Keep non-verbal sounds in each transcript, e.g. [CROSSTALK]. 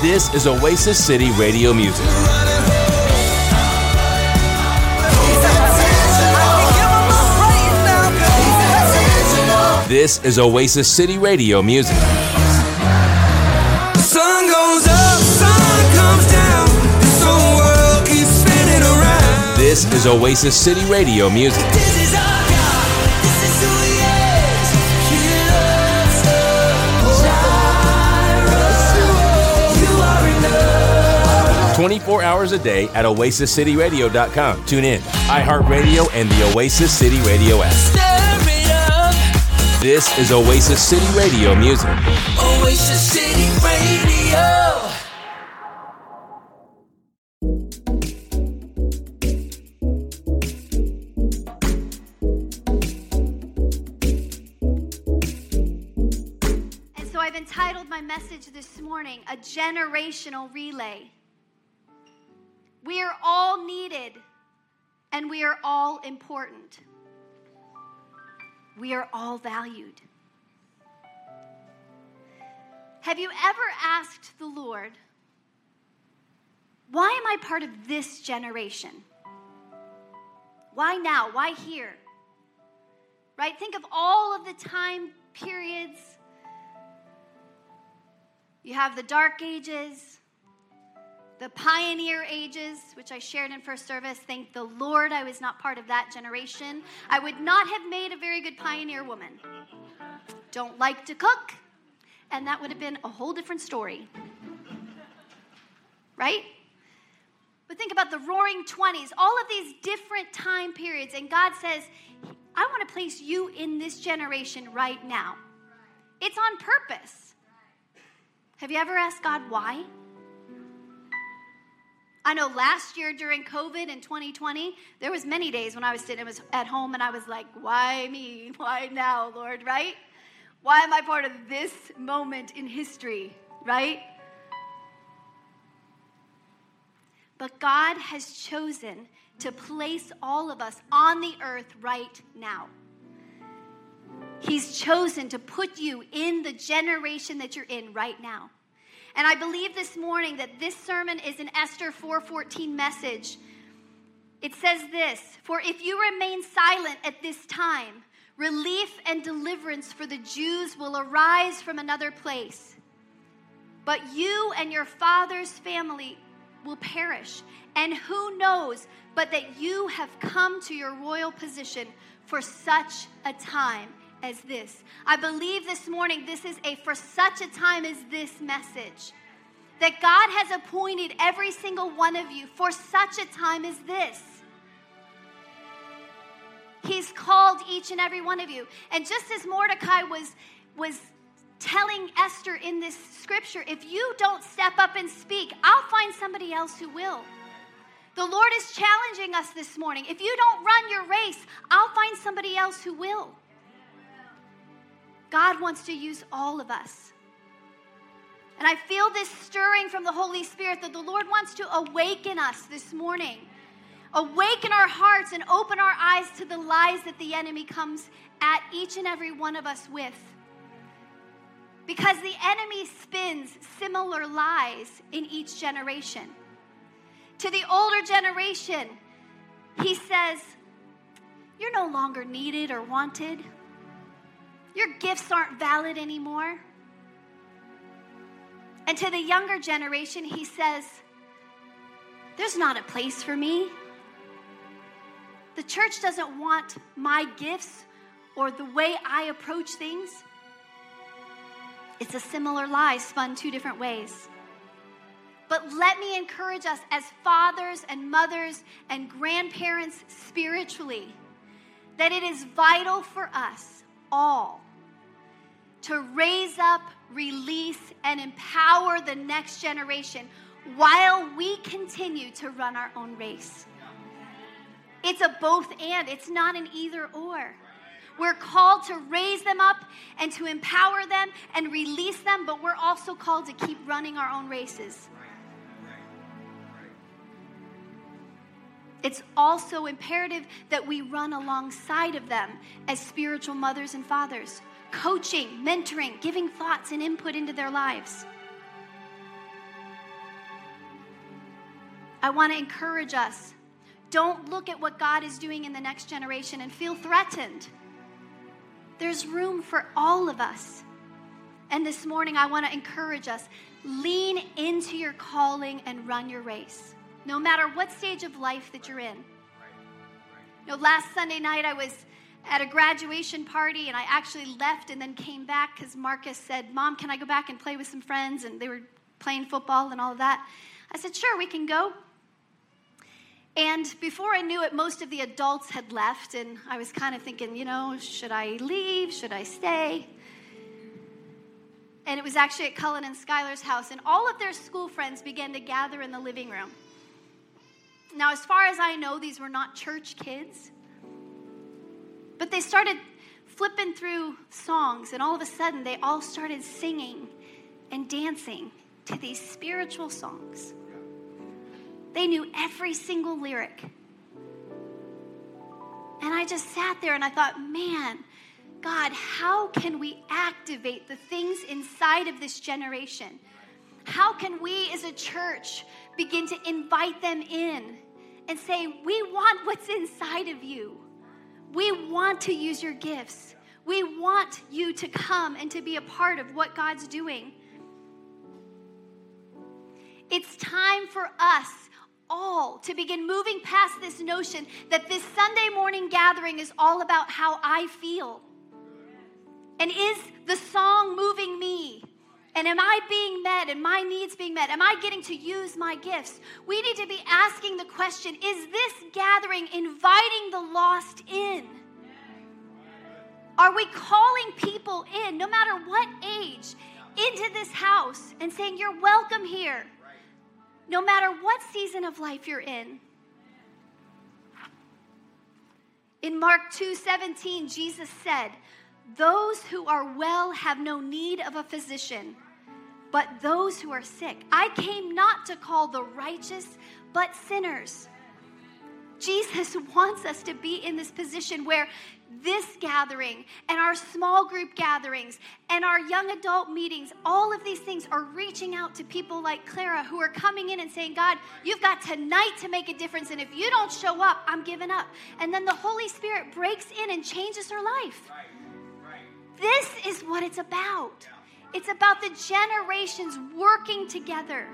This is Oasis City Radio Music. This is Oasis City Radio Music. Sun goes up, sun comes down. This whole world keeps spinning around. This is Oasis City Radio Music. 24 hours a day at oasiscityradio.com. Tune in, iHeartRadio, and the Oasis City Radio app. Stir it up. This is Oasis City Radio Music. Oasis City Radio. And so I've entitled my message this morning, A Generational Relay. We are all needed and we are all important. We are all valued. Have you ever asked the Lord, why am I part of this generation? Why now? Why here? Right? Think of all of the time periods you have the dark ages, the pioneer ages, which I shared in first service. Thank the Lord I was not part of that generation. I would not have made a very good pioneer woman. Don't like to cook, and that would have been a whole different story. Right? But think about the roaring 20s, all of these different time periods, and God says, I want to place you in this generation right now. It's on purpose. Have you ever asked God why? I know last year during COVID in 2020, there was many days when I was sitting at home and I was like, why me? Why now, Lord, right? Why am I part of this moment in history, right? But God has chosen to place all of us on the earth right now. He's chosen to put you in the generation that you're in right now. And I believe this morning that this sermon is an Esther 4:14 message. It says this, "For if you remain silent at this time, relief and deliverance for the Jews will arise from another place. But you and your father's family will perish. And who knows but that you have come to your royal position for such a time as this. I believe this morning this is a for such a time as this message. That God has appointed every single one of you for such a time as this. He's called each and every one of you. And just as Mordecai was was telling Esther in this scripture, if you don't step up and speak, I'll find somebody else who will. The Lord is challenging us this morning. If you don't run your race, I'll find somebody else who will. God wants to use all of us. And I feel this stirring from the Holy Spirit that the Lord wants to awaken us this morning. Awaken our hearts and open our eyes to the lies that the enemy comes at each and every one of us with. Because the enemy spins similar lies in each generation. To the older generation, he says, You're no longer needed or wanted. Your gifts aren't valid anymore. And to the younger generation, he says, There's not a place for me. The church doesn't want my gifts or the way I approach things. It's a similar lie spun two different ways. But let me encourage us as fathers and mothers and grandparents spiritually that it is vital for us all to raise up, release, and empower the next generation while we continue to run our own race. It's a both and, it's not an either or. We're called to raise them up and to empower them and release them, but we're also called to keep running our own races. It's also imperative that we run alongside of them as spiritual mothers and fathers, coaching, mentoring, giving thoughts and input into their lives. I want to encourage us. Don't look at what God is doing in the next generation and feel threatened. There's room for all of us. And this morning, I want to encourage us lean into your calling and run your race, no matter what stage of life that you're in. You know, last Sunday night, I was at a graduation party and I actually left and then came back because Marcus said, Mom, can I go back and play with some friends? And they were playing football and all of that. I said, Sure, we can go. And before I knew it, most of the adults had left, and I was kind of thinking, you know, should I leave? Should I stay? And it was actually at Cullen and Skylar's house, and all of their school friends began to gather in the living room. Now, as far as I know, these were not church kids, but they started flipping through songs, and all of a sudden, they all started singing and dancing to these spiritual songs. They knew every single lyric. And I just sat there and I thought, man, God, how can we activate the things inside of this generation? How can we as a church begin to invite them in and say, we want what's inside of you? We want to use your gifts. We want you to come and to be a part of what God's doing. It's time for us all to begin moving past this notion that this Sunday morning gathering is all about how I feel. And is the song moving me? And am I being met and my needs being met? Am I getting to use my gifts? We need to be asking the question is this gathering inviting the lost in? Are we calling people in, no matter what age, into this house and saying, You're welcome here? no matter what season of life you're in. In Mark 2:17, Jesus said, "Those who are well have no need of a physician, but those who are sick. I came not to call the righteous, but sinners." Jesus wants us to be in this position where this gathering and our small group gatherings and our young adult meetings, all of these things are reaching out to people like Clara who are coming in and saying, God, you've got tonight to make a difference. And if you don't show up, I'm giving up. And then the Holy Spirit breaks in and changes her life. This is what it's about. It's about the generations working together.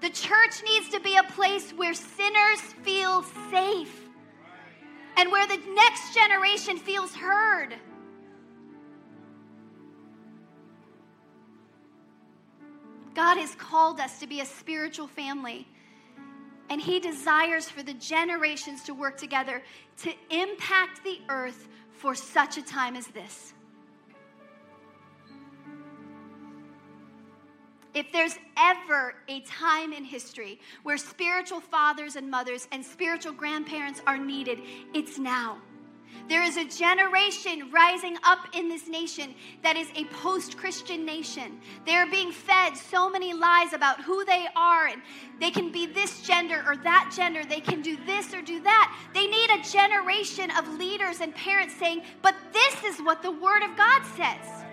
The church needs to be a place where sinners feel safe and where the next generation feels heard. God has called us to be a spiritual family. And He desires for the generations to work together to impact the earth for such a time as this. If there's ever a time in history where spiritual fathers and mothers and spiritual grandparents are needed, it's now. There is a generation rising up in this nation that is a post Christian nation. They're being fed so many lies about who they are, and they can be this gender or that gender. They can do this or do that. They need a generation of leaders and parents saying, But this is what the Word of God says.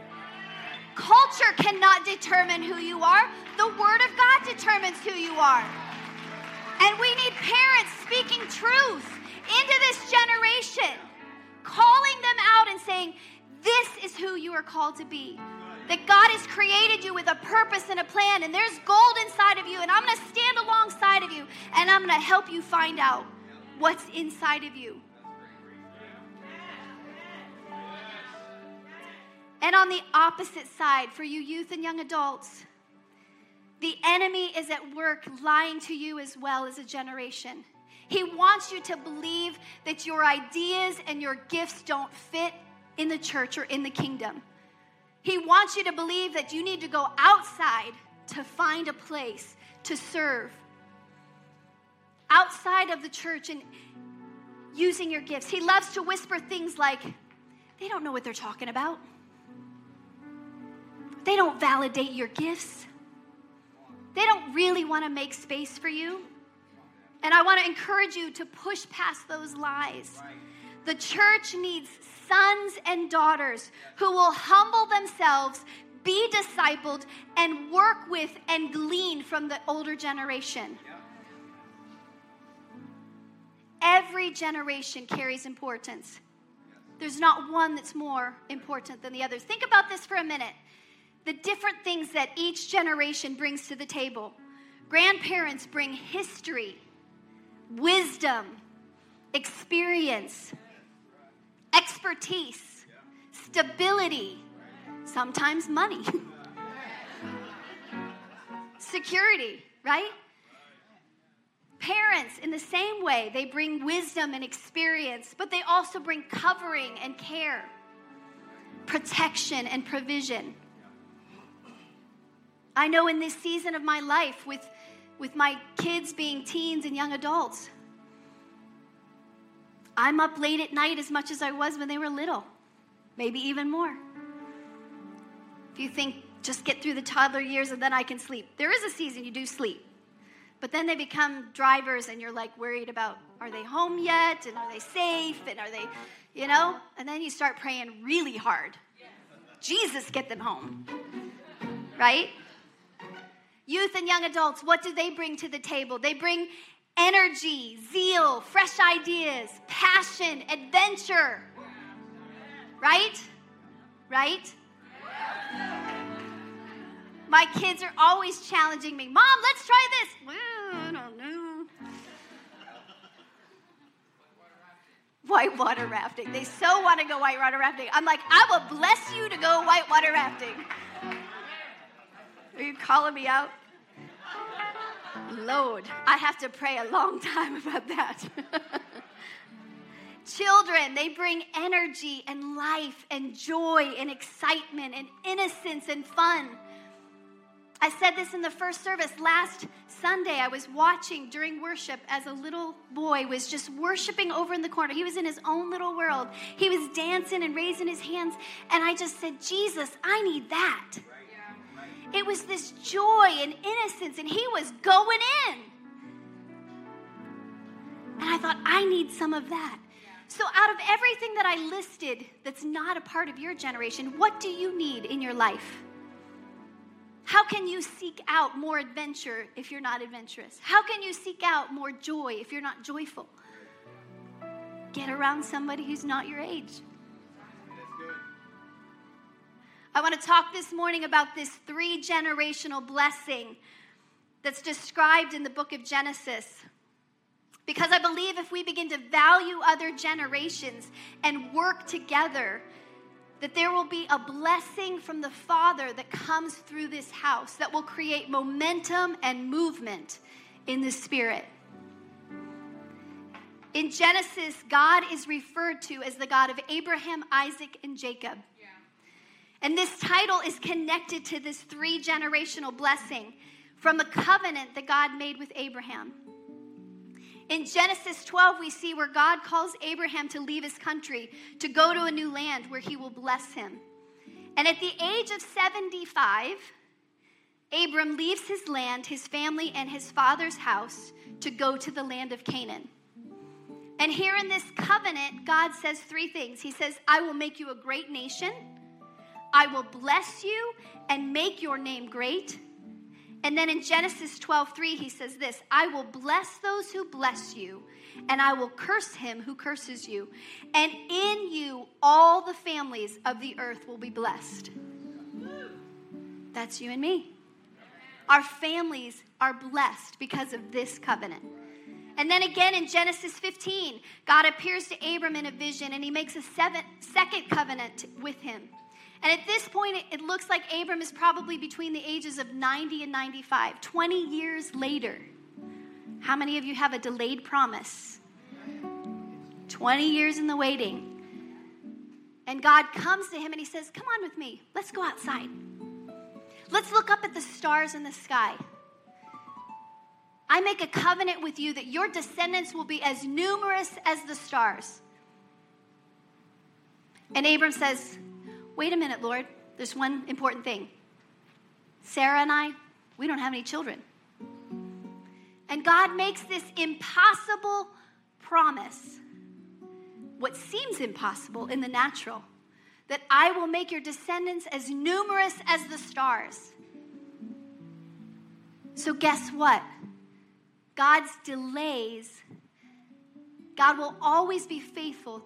Culture cannot determine who you are, the Word of God determines who you are. And we need parents speaking truth into this generation, calling them out and saying, This is who you are called to be. That God has created you with a purpose and a plan, and there's gold inside of you, and I'm gonna stand alongside of you, and I'm gonna help you find out what's inside of you. And on the opposite side, for you youth and young adults, the enemy is at work lying to you as well as a generation. He wants you to believe that your ideas and your gifts don't fit in the church or in the kingdom. He wants you to believe that you need to go outside to find a place to serve. Outside of the church and using your gifts. He loves to whisper things like, they don't know what they're talking about. They don't validate your gifts. They don't really want to make space for you. And I want to encourage you to push past those lies. The church needs sons and daughters who will humble themselves, be discipled, and work with and glean from the older generation. every generation carries importance. There's not one that's more important than the others. Think about this for a minute the different things that each generation brings to the table. Grandparents bring history, wisdom, experience, expertise, stability, sometimes money, [LAUGHS] security, right? Parents, in the same way, they bring wisdom and experience, but they also bring covering and care, protection and provision. I know in this season of my life, with, with my kids being teens and young adults, I'm up late at night as much as I was when they were little, maybe even more. If you think just get through the toddler years and then I can sleep, there is a season you do sleep. But then they become drivers and you're like worried about are they home yet and are they safe and are they, you know? And then you start praying really hard. Jesus, get them home. Right? Youth and young adults, what do they bring to the table? They bring energy, zeal, fresh ideas, passion, adventure. Right? Right? My kids are always challenging me. Mom, let's try this. Well, I don't know. Whitewater rafting. They so want to go whitewater rafting. I'm like, I will bless you to go whitewater rafting. Are you calling me out? Lord, I have to pray a long time about that. [LAUGHS] Children, they bring energy and life and joy and excitement and innocence and fun. I said this in the first service last Sunday. I was watching during worship as a little boy was just worshiping over in the corner. He was in his own little world. He was dancing and raising his hands. And I just said, Jesus, I need that. It was this joy and innocence, and he was going in. And I thought, I need some of that. So, out of everything that I listed that's not a part of your generation, what do you need in your life? How can you seek out more adventure if you're not adventurous? How can you seek out more joy if you're not joyful? Get around somebody who's not your age. I want to talk this morning about this three generational blessing that's described in the book of Genesis. Because I believe if we begin to value other generations and work together, that there will be a blessing from the Father that comes through this house that will create momentum and movement in the Spirit. In Genesis, God is referred to as the God of Abraham, Isaac, and Jacob. And this title is connected to this three generational blessing from the covenant that God made with Abraham. In Genesis 12, we see where God calls Abraham to leave his country to go to a new land where he will bless him. And at the age of 75, Abram leaves his land, his family, and his father's house to go to the land of Canaan. And here in this covenant, God says three things He says, I will make you a great nation. I will bless you and make your name great. And then in Genesis 12, 3, he says this I will bless those who bless you, and I will curse him who curses you. And in you, all the families of the earth will be blessed. That's you and me. Our families are blessed because of this covenant. And then again in Genesis 15, God appears to Abram in a vision and he makes a seven, second covenant with him. And at this point, it, looks like Abram is probably between the ages of 90 and 95, 20 years later. How many of you have a delayed promise? 20 years in the waiting. And God comes to him and he says, Come on with me. Let's go outside. Let's look up at the stars in the sky. I make a covenant with you that your descendants will be as numerous as the stars. And Abram says, Wait a minute, Lord. There's one important thing. Sarah and I, we don't have any children. And God makes this impossible promise, what seems impossible in the natural, that I will make your descendants as numerous as the stars. So, guess what? God's delays, God will always be faithful,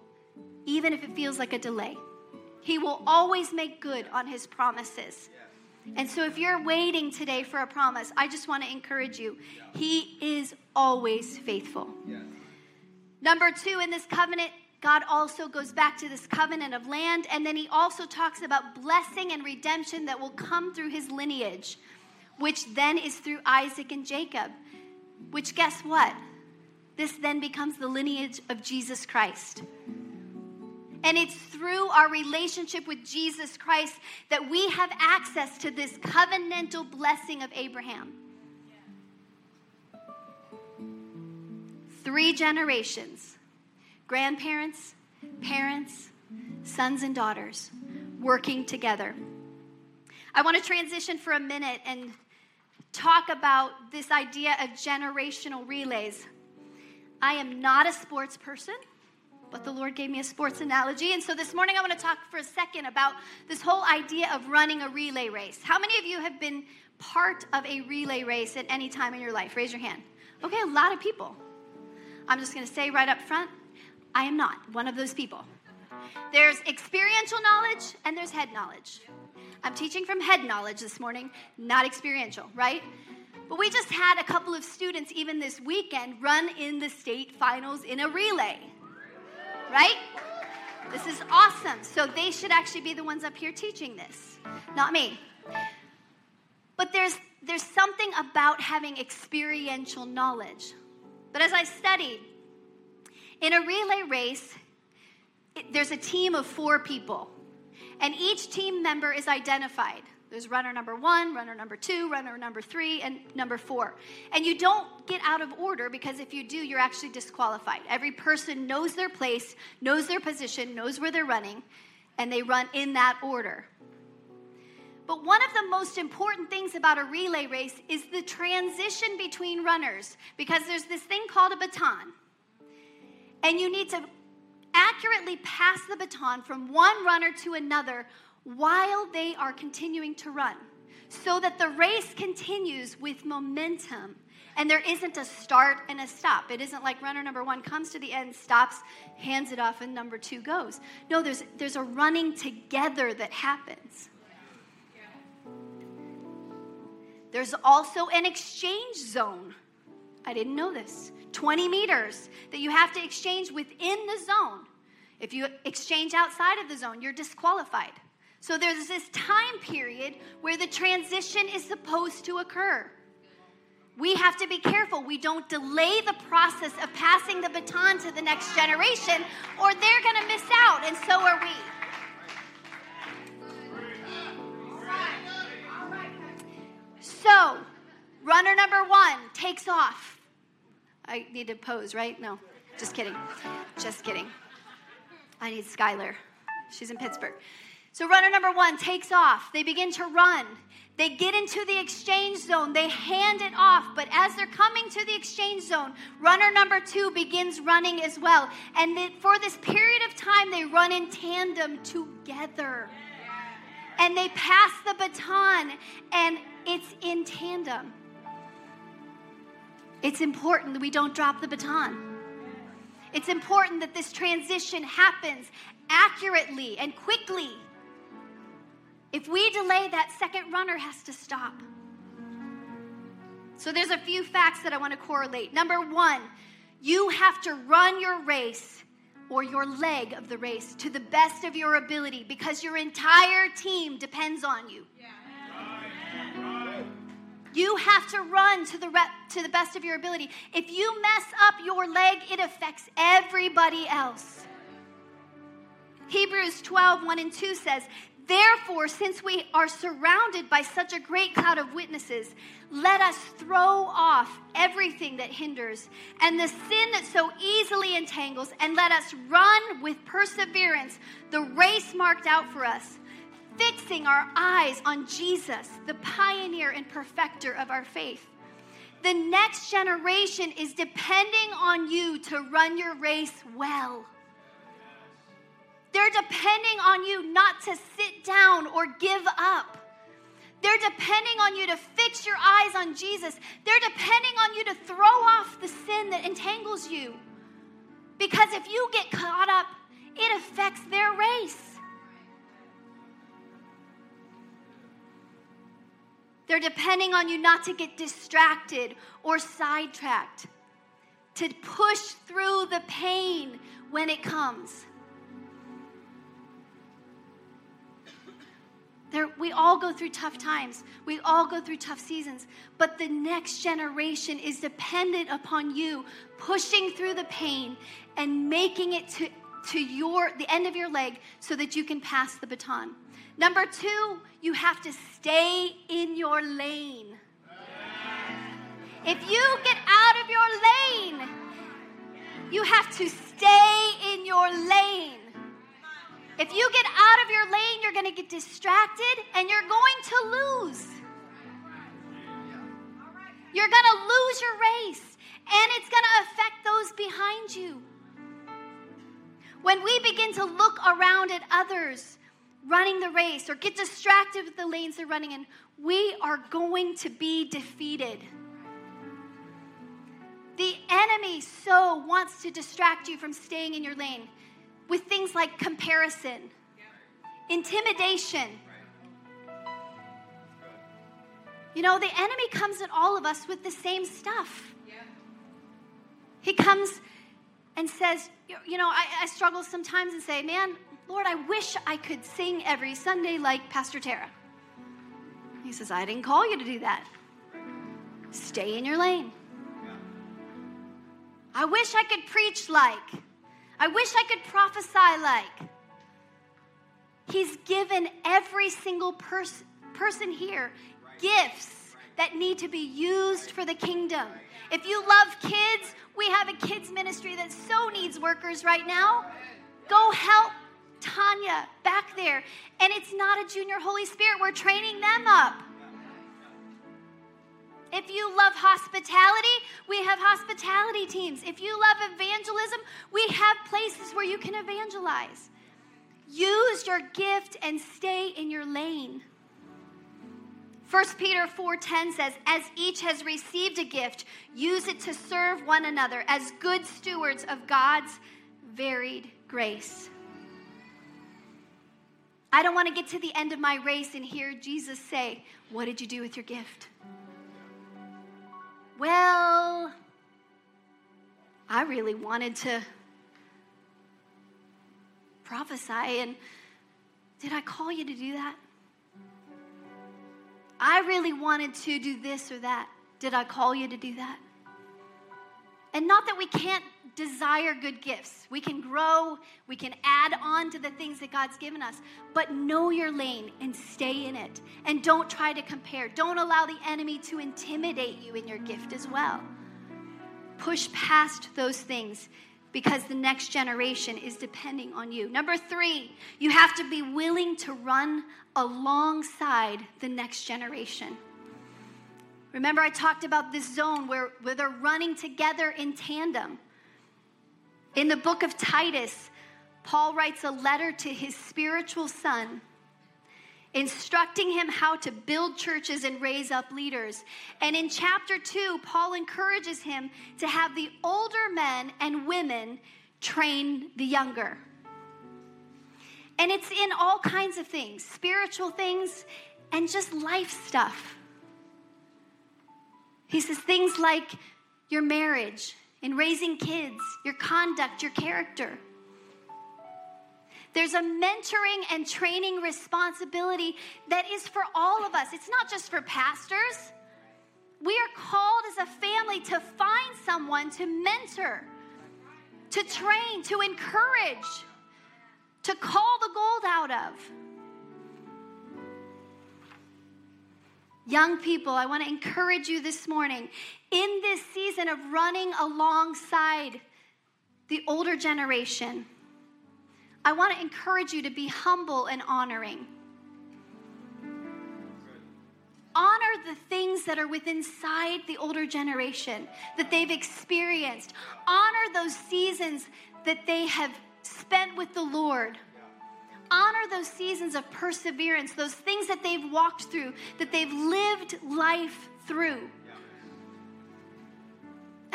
even if it feels like a delay. He will always make good on his promises. And so, if you're waiting today for a promise, I just want to encourage you. He is always faithful. Number two, in this covenant, God also goes back to this covenant of land, and then he also talks about blessing and redemption that will come through his lineage, which then is through Isaac and Jacob. Which, guess what? This then becomes the lineage of Jesus Christ. And it's through our relationship with Jesus Christ that we have access to this covenantal blessing of Abraham. Three generations grandparents, parents, sons, and daughters working together. I want to transition for a minute and talk about this idea of generational relays. I am not a sports person, but the Lord gave me a sports analogy. And so this morning I want to talk for a second about this whole idea of running a relay race. How many of you have been part of a relay race at any time in your life? Raise your hand. Okay, a lot of people. I'm just going to say right up front, I am not one of those people. There's experiential knowledge and there's head knowledge. I'm teaching from head knowledge this morning, not experiential, right? But we just had a couple of students, even this weekend, run in the state finals in a relay, right? This is awesome. So they should actually be the ones up here teaching this, not me. But there's, there's something about having experiential knowledge. But as I studied, in a relay race, it- there's a team of four people, and each team member is identified. There's runner number one, runner number two, runner number three, and number four. And you don't get out of order because if you do, you're actually disqualified. Every person knows their place, knows their position, knows where they're running, and they run in that order. But one of the most important things about a relay race is the transition between runners because there's this thing called a baton. And you need to accurately pass the baton from one runner to another while they are continuing to run so that the race continues with momentum and there isn't a start and a stop. It isn't like runner number one comes to the end, stops, hands it off, and number two goes. No, there's, there's a running together that happens. There's also an exchange zone. I didn't know this. 20 meters that you have to exchange within the zone. If you exchange outside of the zone, you're disqualified. So there's this time period where the transition is supposed to occur. We have to be careful. We don't delay the process of passing the baton to the next generation, or they're going to miss out, and so are we. So, runner number one takes off. I need to pose, right? No, just kidding. Just kidding. I need Skylar. She's in Pittsburgh. So, runner number one takes off. They begin to run. They get into the exchange zone. They hand it off. But as they're coming to the exchange zone, runner number two begins running as well. And for this period of time, they run in tandem together. And they pass the baton, and it's in tandem. It's important that we don't drop the baton. It's important that this transition happens accurately and quickly. If we delay, that second runner has to stop. So there's a few facts that I want to correlate. Number one, you have to run your race or your leg of the race to the best of your ability because your entire team depends on you. You have to run to the rep, to the best of your ability. If you mess up your leg, it affects everybody else. Hebrews 12, 1 and 2 says, Therefore, since we are surrounded by such a great cloud of witnesses, let us throw off everything that hinders and the sin that so easily entangles, and let us run with perseverance the race marked out for us, fixing our eyes on Jesus, the pioneer and perfecter of our faith. The next generation is depending on you to run your race well. They're depending on you not to sit down or give up. They're depending on you to fix your eyes on Jesus. They're depending on you to throw off the sin that entangles you. Because if you get caught up, it affects their race. They're depending on you not to get distracted or sidetracked, to push through the pain when it comes. There, we all go through tough times. We all go through tough seasons. But the next generation is dependent upon you pushing through the pain and making it to, to your the end of your leg so that you can pass the baton. Number two, you have to stay in your lane. If you get out of your lane, you have to stay in your lane. If you get out of your lane, you're going to get distracted and you're going to lose. You're going to lose your race and it's going to affect those behind you. When we begin to look around at others running the race or get distracted with the lanes they're running in, we are going to be defeated. The enemy so wants to distract you from staying in your lane with things like comparison, intimidation. You know, the enemy comes at all of us with the same stuff. He comes and says, You know, I, I struggle sometimes and say, Man, Lord, I wish I could sing every Sunday like Pastor Tara. He says, I didn't call you to do that. Stay in your lane. I wish I could preach like. I wish I could prophesy like. He's given every single pers- person here gifts that need to be used for the kingdom. If you love kids, we have a kids ministry that so needs workers right now. Go help Tanya back there. And it's not a junior Holy Spirit, we're training them up. If you love hospitality, we have hospitality teams. If you love evangelism, we have places where you can evangelize. Use your gift and stay in your lane. 1 Peter 4:10 says, "As each has received a gift, use it to serve one another as good stewards of God's varied grace." I don't want to get to the end of my race and hear Jesus say, "What did you do with your gift?" Well, I really wanted to prophesy, and did I call you to do that? I really wanted to do this or that. Did I call you to do that? And not that we can't desire good gifts. We can grow, we can add on to the things that God's given us, but know your lane and stay in it. And don't try to compare. Don't allow the enemy to intimidate you in your gift as well. Push past those things because the next generation is depending on you. Number three, you have to be willing to run alongside the next generation. Remember, I talked about this zone where, where they're running together in tandem. In the book of Titus, Paul writes a letter to his spiritual son, instructing him how to build churches and raise up leaders. And in chapter 2, Paul encourages him to have the older men and women train the younger. And it's in all kinds of things spiritual things and just life stuff. He says things like your marriage and raising kids, your conduct, your character. There's a mentoring and training responsibility that is for all of us. It's not just for pastors. We are called as a family to find someone to mentor, to train, to encourage, to call the gold out of. Young people, I want to encourage you this morning in this season of running alongside the older generation. I want to encourage you to be humble and honoring. Honor the things that are within inside the older generation that they've experienced. Honor those seasons that they have spent with the Lord honor those seasons of perseverance, those things that they've walked through, that they've lived life through.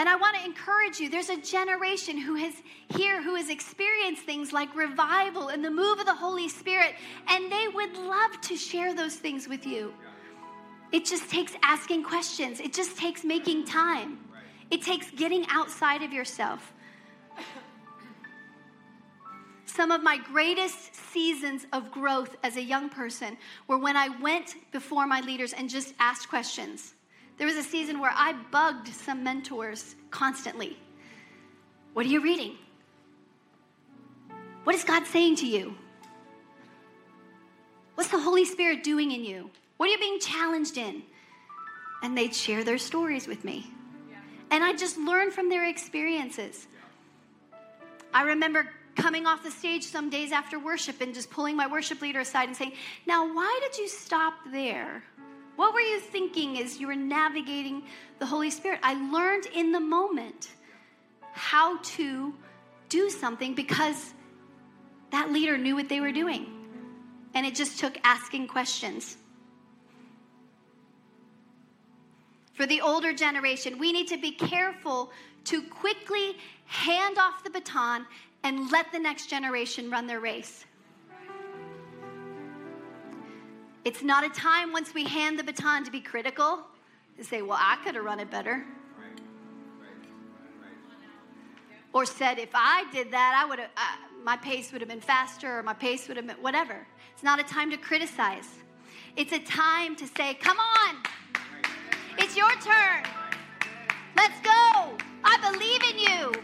And I want to encourage you. There's a generation who has here who has experienced things like revival and the move of the Holy Spirit, and they would love to share those things with you. It just takes asking questions. It just takes making time. It takes getting outside of yourself. Some of my greatest seasons of growth as a young person were when I went before my leaders and just asked questions. There was a season where I bugged some mentors constantly. What are you reading? What is God saying to you? What's the Holy Spirit doing in you? What are you being challenged in? And they'd share their stories with me. And I just learned from their experiences. I remember coming off the stage some days after worship and just pulling my worship leader aside and saying, Now, why did you stop there? What were you thinking as you were navigating the Holy Spirit? I learned in the moment how to do something because that leader knew what they were doing. And it just took asking questions. For the older generation, we need to be careful to quickly hand off the baton and let the next generation run their race. It's not a time once we hand the baton to be critical and say, well, I could have run it better. Or said, if I did that, I would have, uh, my pace would have been faster or my pace would have been whatever. It's not a time to criticize. It's a time to say, come on, it's your turn. Let's go. I believe in you.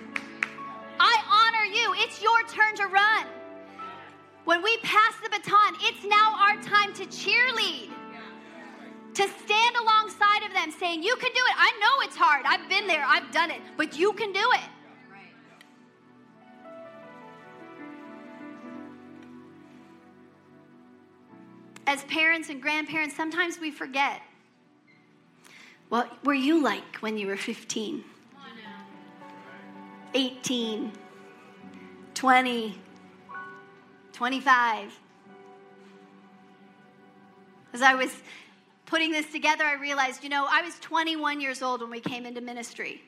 I honor you. It's your turn to run. When we pass the baton, it's now our time to cheerlead, to stand alongside of them saying, You can do it. I know it's hard. I've been there, I've done it, but you can do it. As parents and grandparents, sometimes we forget. What were you like when you were 15? 18, 20, 25. As I was putting this together, I realized, you know, I was 21 years old when we came into ministry.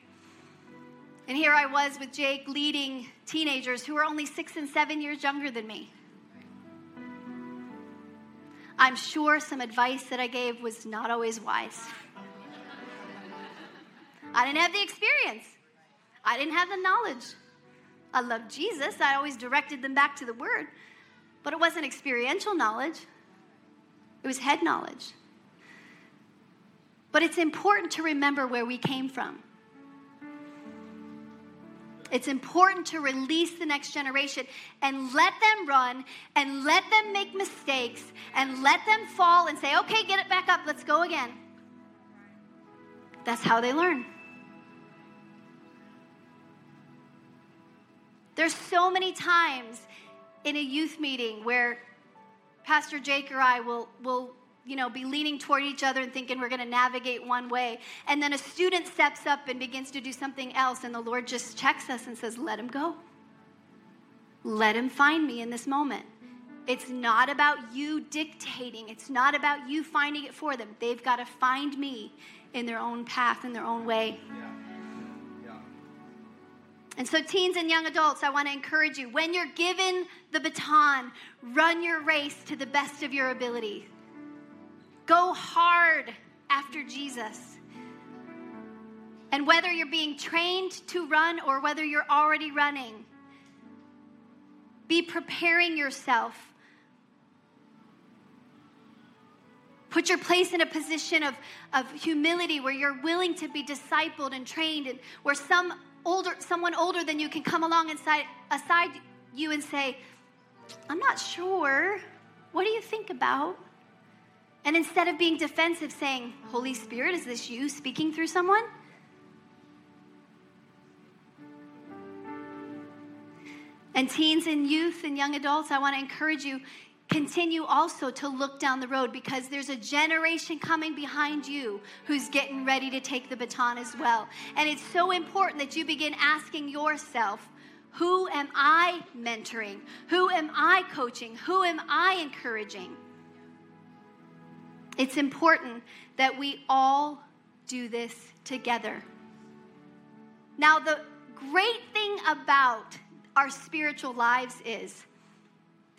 And here I was with Jake leading teenagers who were only six and seven years younger than me. I'm sure some advice that I gave was not always wise. I didn't have the experience, I didn't have the knowledge. I loved Jesus, I always directed them back to the Word, but it wasn't experiential knowledge, it was head knowledge. But it's important to remember where we came from. It's important to release the next generation and let them run and let them make mistakes and let them fall and say, okay, get it back up, let's go again. That's how they learn. There's so many times in a youth meeting where Pastor Jake or I will, will you know, be leaning toward each other and thinking we're going to navigate one way. And then a student steps up and begins to do something else, and the Lord just checks us and says, Let him go. Let him find me in this moment. It's not about you dictating, it's not about you finding it for them. They've got to find me in their own path, in their own way. And so, teens and young adults, I want to encourage you when you're given the baton, run your race to the best of your ability. Go hard after Jesus. And whether you're being trained to run or whether you're already running, be preparing yourself. Put your place in a position of, of humility where you're willing to be discipled and trained, and where some older, someone older than you can come along inside, aside you and say, I'm not sure. What do you think about? And instead of being defensive, saying, Holy Spirit, is this you speaking through someone? And teens and youth and young adults, I want to encourage you continue also to look down the road because there's a generation coming behind you who's getting ready to take the baton as well. And it's so important that you begin asking yourself, who am I mentoring? Who am I coaching? Who am I encouraging? It's important that we all do this together. Now, the great thing about our spiritual lives is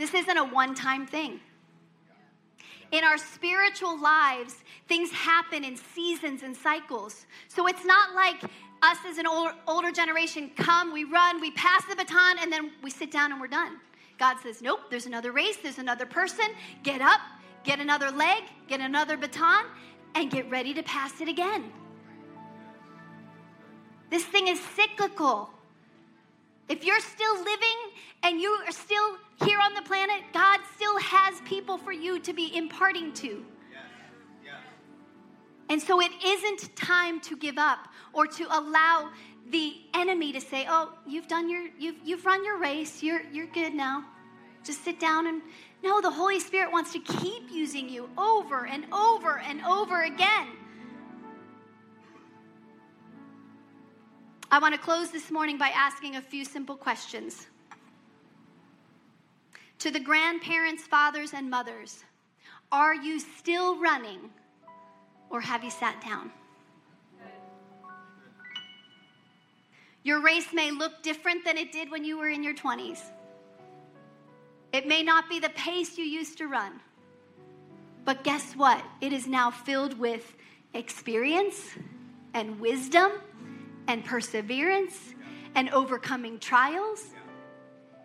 this isn't a one time thing. In our spiritual lives, things happen in seasons and cycles. So it's not like us as an older, older generation come, we run, we pass the baton, and then we sit down and we're done. God says, Nope, there's another race, there's another person. Get up, get another leg, get another baton, and get ready to pass it again. This thing is cyclical. If you're still living and you are still here on the planet, God still has people for you to be imparting to. And so it isn't time to give up or to allow the enemy to say, "Oh, you've done your you've you've run your race. You're you're good now. Just sit down and no, the Holy Spirit wants to keep using you over and over and over again. I want to close this morning by asking a few simple questions. To the grandparents, fathers, and mothers, are you still running or have you sat down? Your race may look different than it did when you were in your 20s. It may not be the pace you used to run. But guess what? It is now filled with experience and wisdom and perseverance and overcoming trials.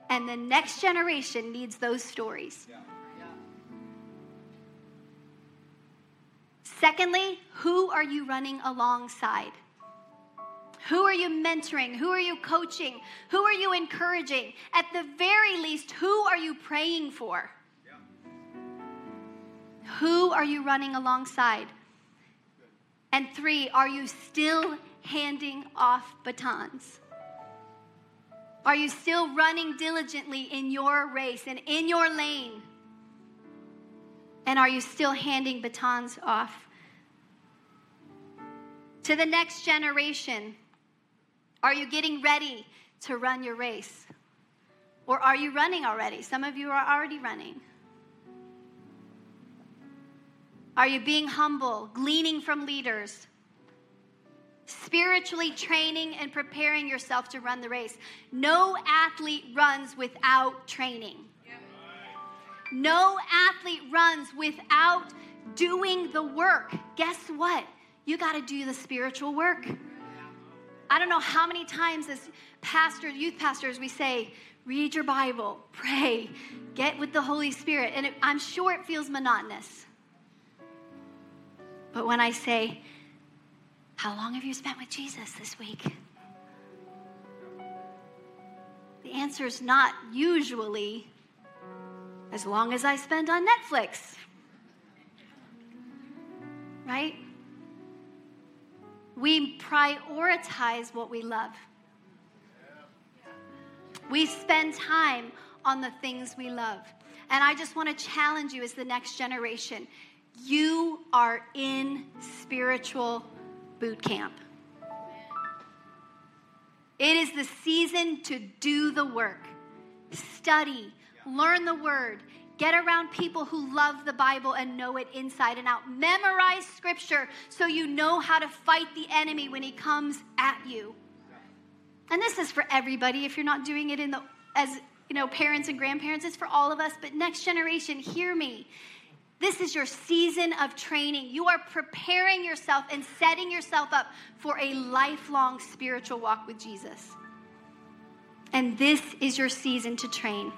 And the next generation needs those stories. Secondly, who are you running alongside? Who are you mentoring? Who are you coaching? Who are you encouraging? At the very least, who are you praying for? Who are you running alongside? And three, are you still handing off batons? Are you still running diligently in your race and in your lane? And are you still handing batons off to the next generation? Are you getting ready to run your race? Or are you running already? Some of you are already running. Are you being humble, gleaning from leaders? Spiritually training and preparing yourself to run the race. No athlete runs without training. No athlete runs without doing the work. Guess what? You got to do the spiritual work. I don't know how many times as pastors, youth pastors, we say, read your Bible, pray, get with the Holy Spirit. And it, I'm sure it feels monotonous. But when I say, How long have you spent with Jesus this week? The answer is not usually as long as I spend on Netflix. Right? We prioritize what we love. We spend time on the things we love. And I just want to challenge you as the next generation. You are in spiritual boot camp. It is the season to do the work, study, learn the word, get around people who love the Bible and know it inside and out. Memorize scripture so you know how to fight the enemy when he comes at you. And this is for everybody if you're not doing it in the as you know parents and grandparents it's for all of us but next generation hear me this is your season of training. You are preparing yourself and setting yourself up for a lifelong spiritual walk with Jesus. And this is your season to train.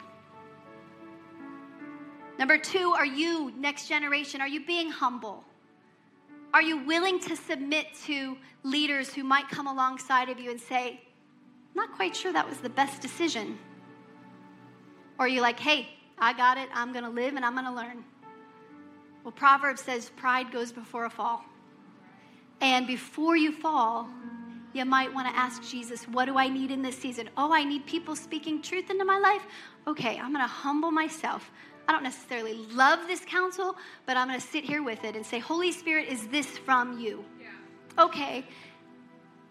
Number two, are you, next generation, are you being humble? Are you willing to submit to leaders who might come alongside of you and say, not quite sure that was the best decision? Or are you like, hey, I got it, I'm gonna live and I'm gonna learn? Well, Proverbs says pride goes before a fall. And before you fall, you might want to ask Jesus, what do I need in this season? Oh, I need people speaking truth into my life. Okay, I'm going to humble myself. I don't necessarily love this counsel, but I'm going to sit here with it and say, Holy Spirit, is this from you? Yeah. Okay,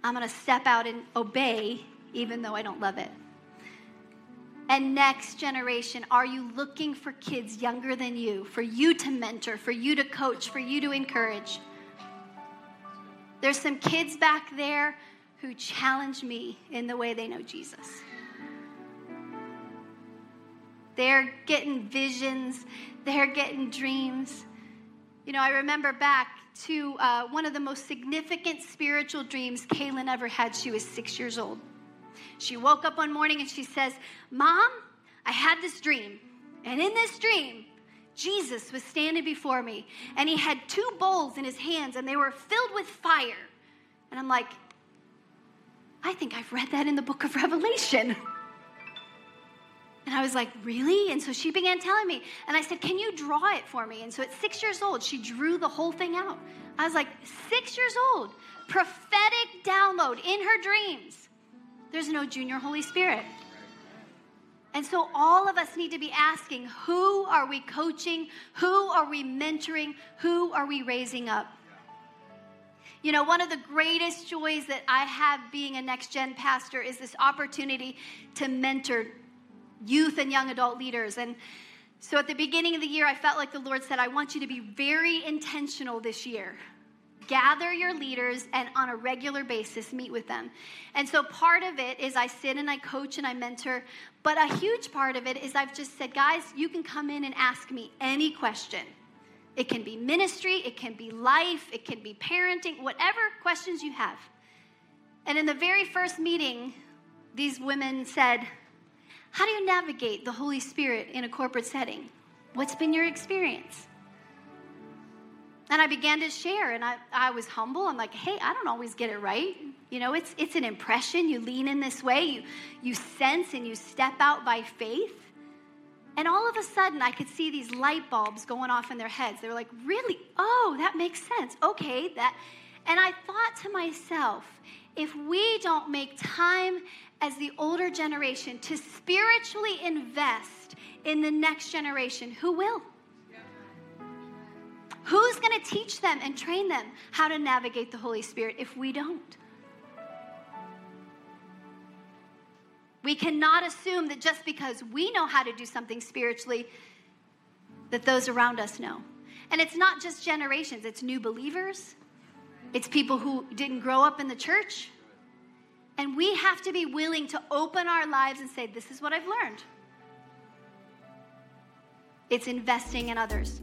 I'm going to step out and obey, even though I don't love it. And next generation, are you looking for kids younger than you, for you to mentor, for you to coach, for you to encourage? There's some kids back there who challenge me in the way they know Jesus. They're getting visions, they're getting dreams. You know, I remember back to uh, one of the most significant spiritual dreams Kaylin ever had. She was six years old. She woke up one morning and she says, Mom, I had this dream. And in this dream, Jesus was standing before me and he had two bowls in his hands and they were filled with fire. And I'm like, I think I've read that in the book of Revelation. And I was like, really? And so she began telling me. And I said, can you draw it for me? And so at six years old, she drew the whole thing out. I was like, six years old, prophetic download in her dreams. There's no junior Holy Spirit. And so all of us need to be asking who are we coaching? Who are we mentoring? Who are we raising up? You know, one of the greatest joys that I have being a next gen pastor is this opportunity to mentor youth and young adult leaders. And so at the beginning of the year, I felt like the Lord said, I want you to be very intentional this year. Gather your leaders and on a regular basis meet with them. And so part of it is I sit and I coach and I mentor, but a huge part of it is I've just said, guys, you can come in and ask me any question. It can be ministry, it can be life, it can be parenting, whatever questions you have. And in the very first meeting, these women said, how do you navigate the Holy Spirit in a corporate setting? What's been your experience? And I began to share, and I, I was humble. I'm like, hey, I don't always get it right. You know, it's, it's an impression. You lean in this way, you, you sense and you step out by faith. And all of a sudden, I could see these light bulbs going off in their heads. They were like, really? Oh, that makes sense. Okay, that. And I thought to myself, if we don't make time as the older generation to spiritually invest in the next generation, who will? Who's going to teach them and train them how to navigate the Holy Spirit if we don't? We cannot assume that just because we know how to do something spiritually, that those around us know. And it's not just generations, it's new believers, it's people who didn't grow up in the church. And we have to be willing to open our lives and say, This is what I've learned. It's investing in others.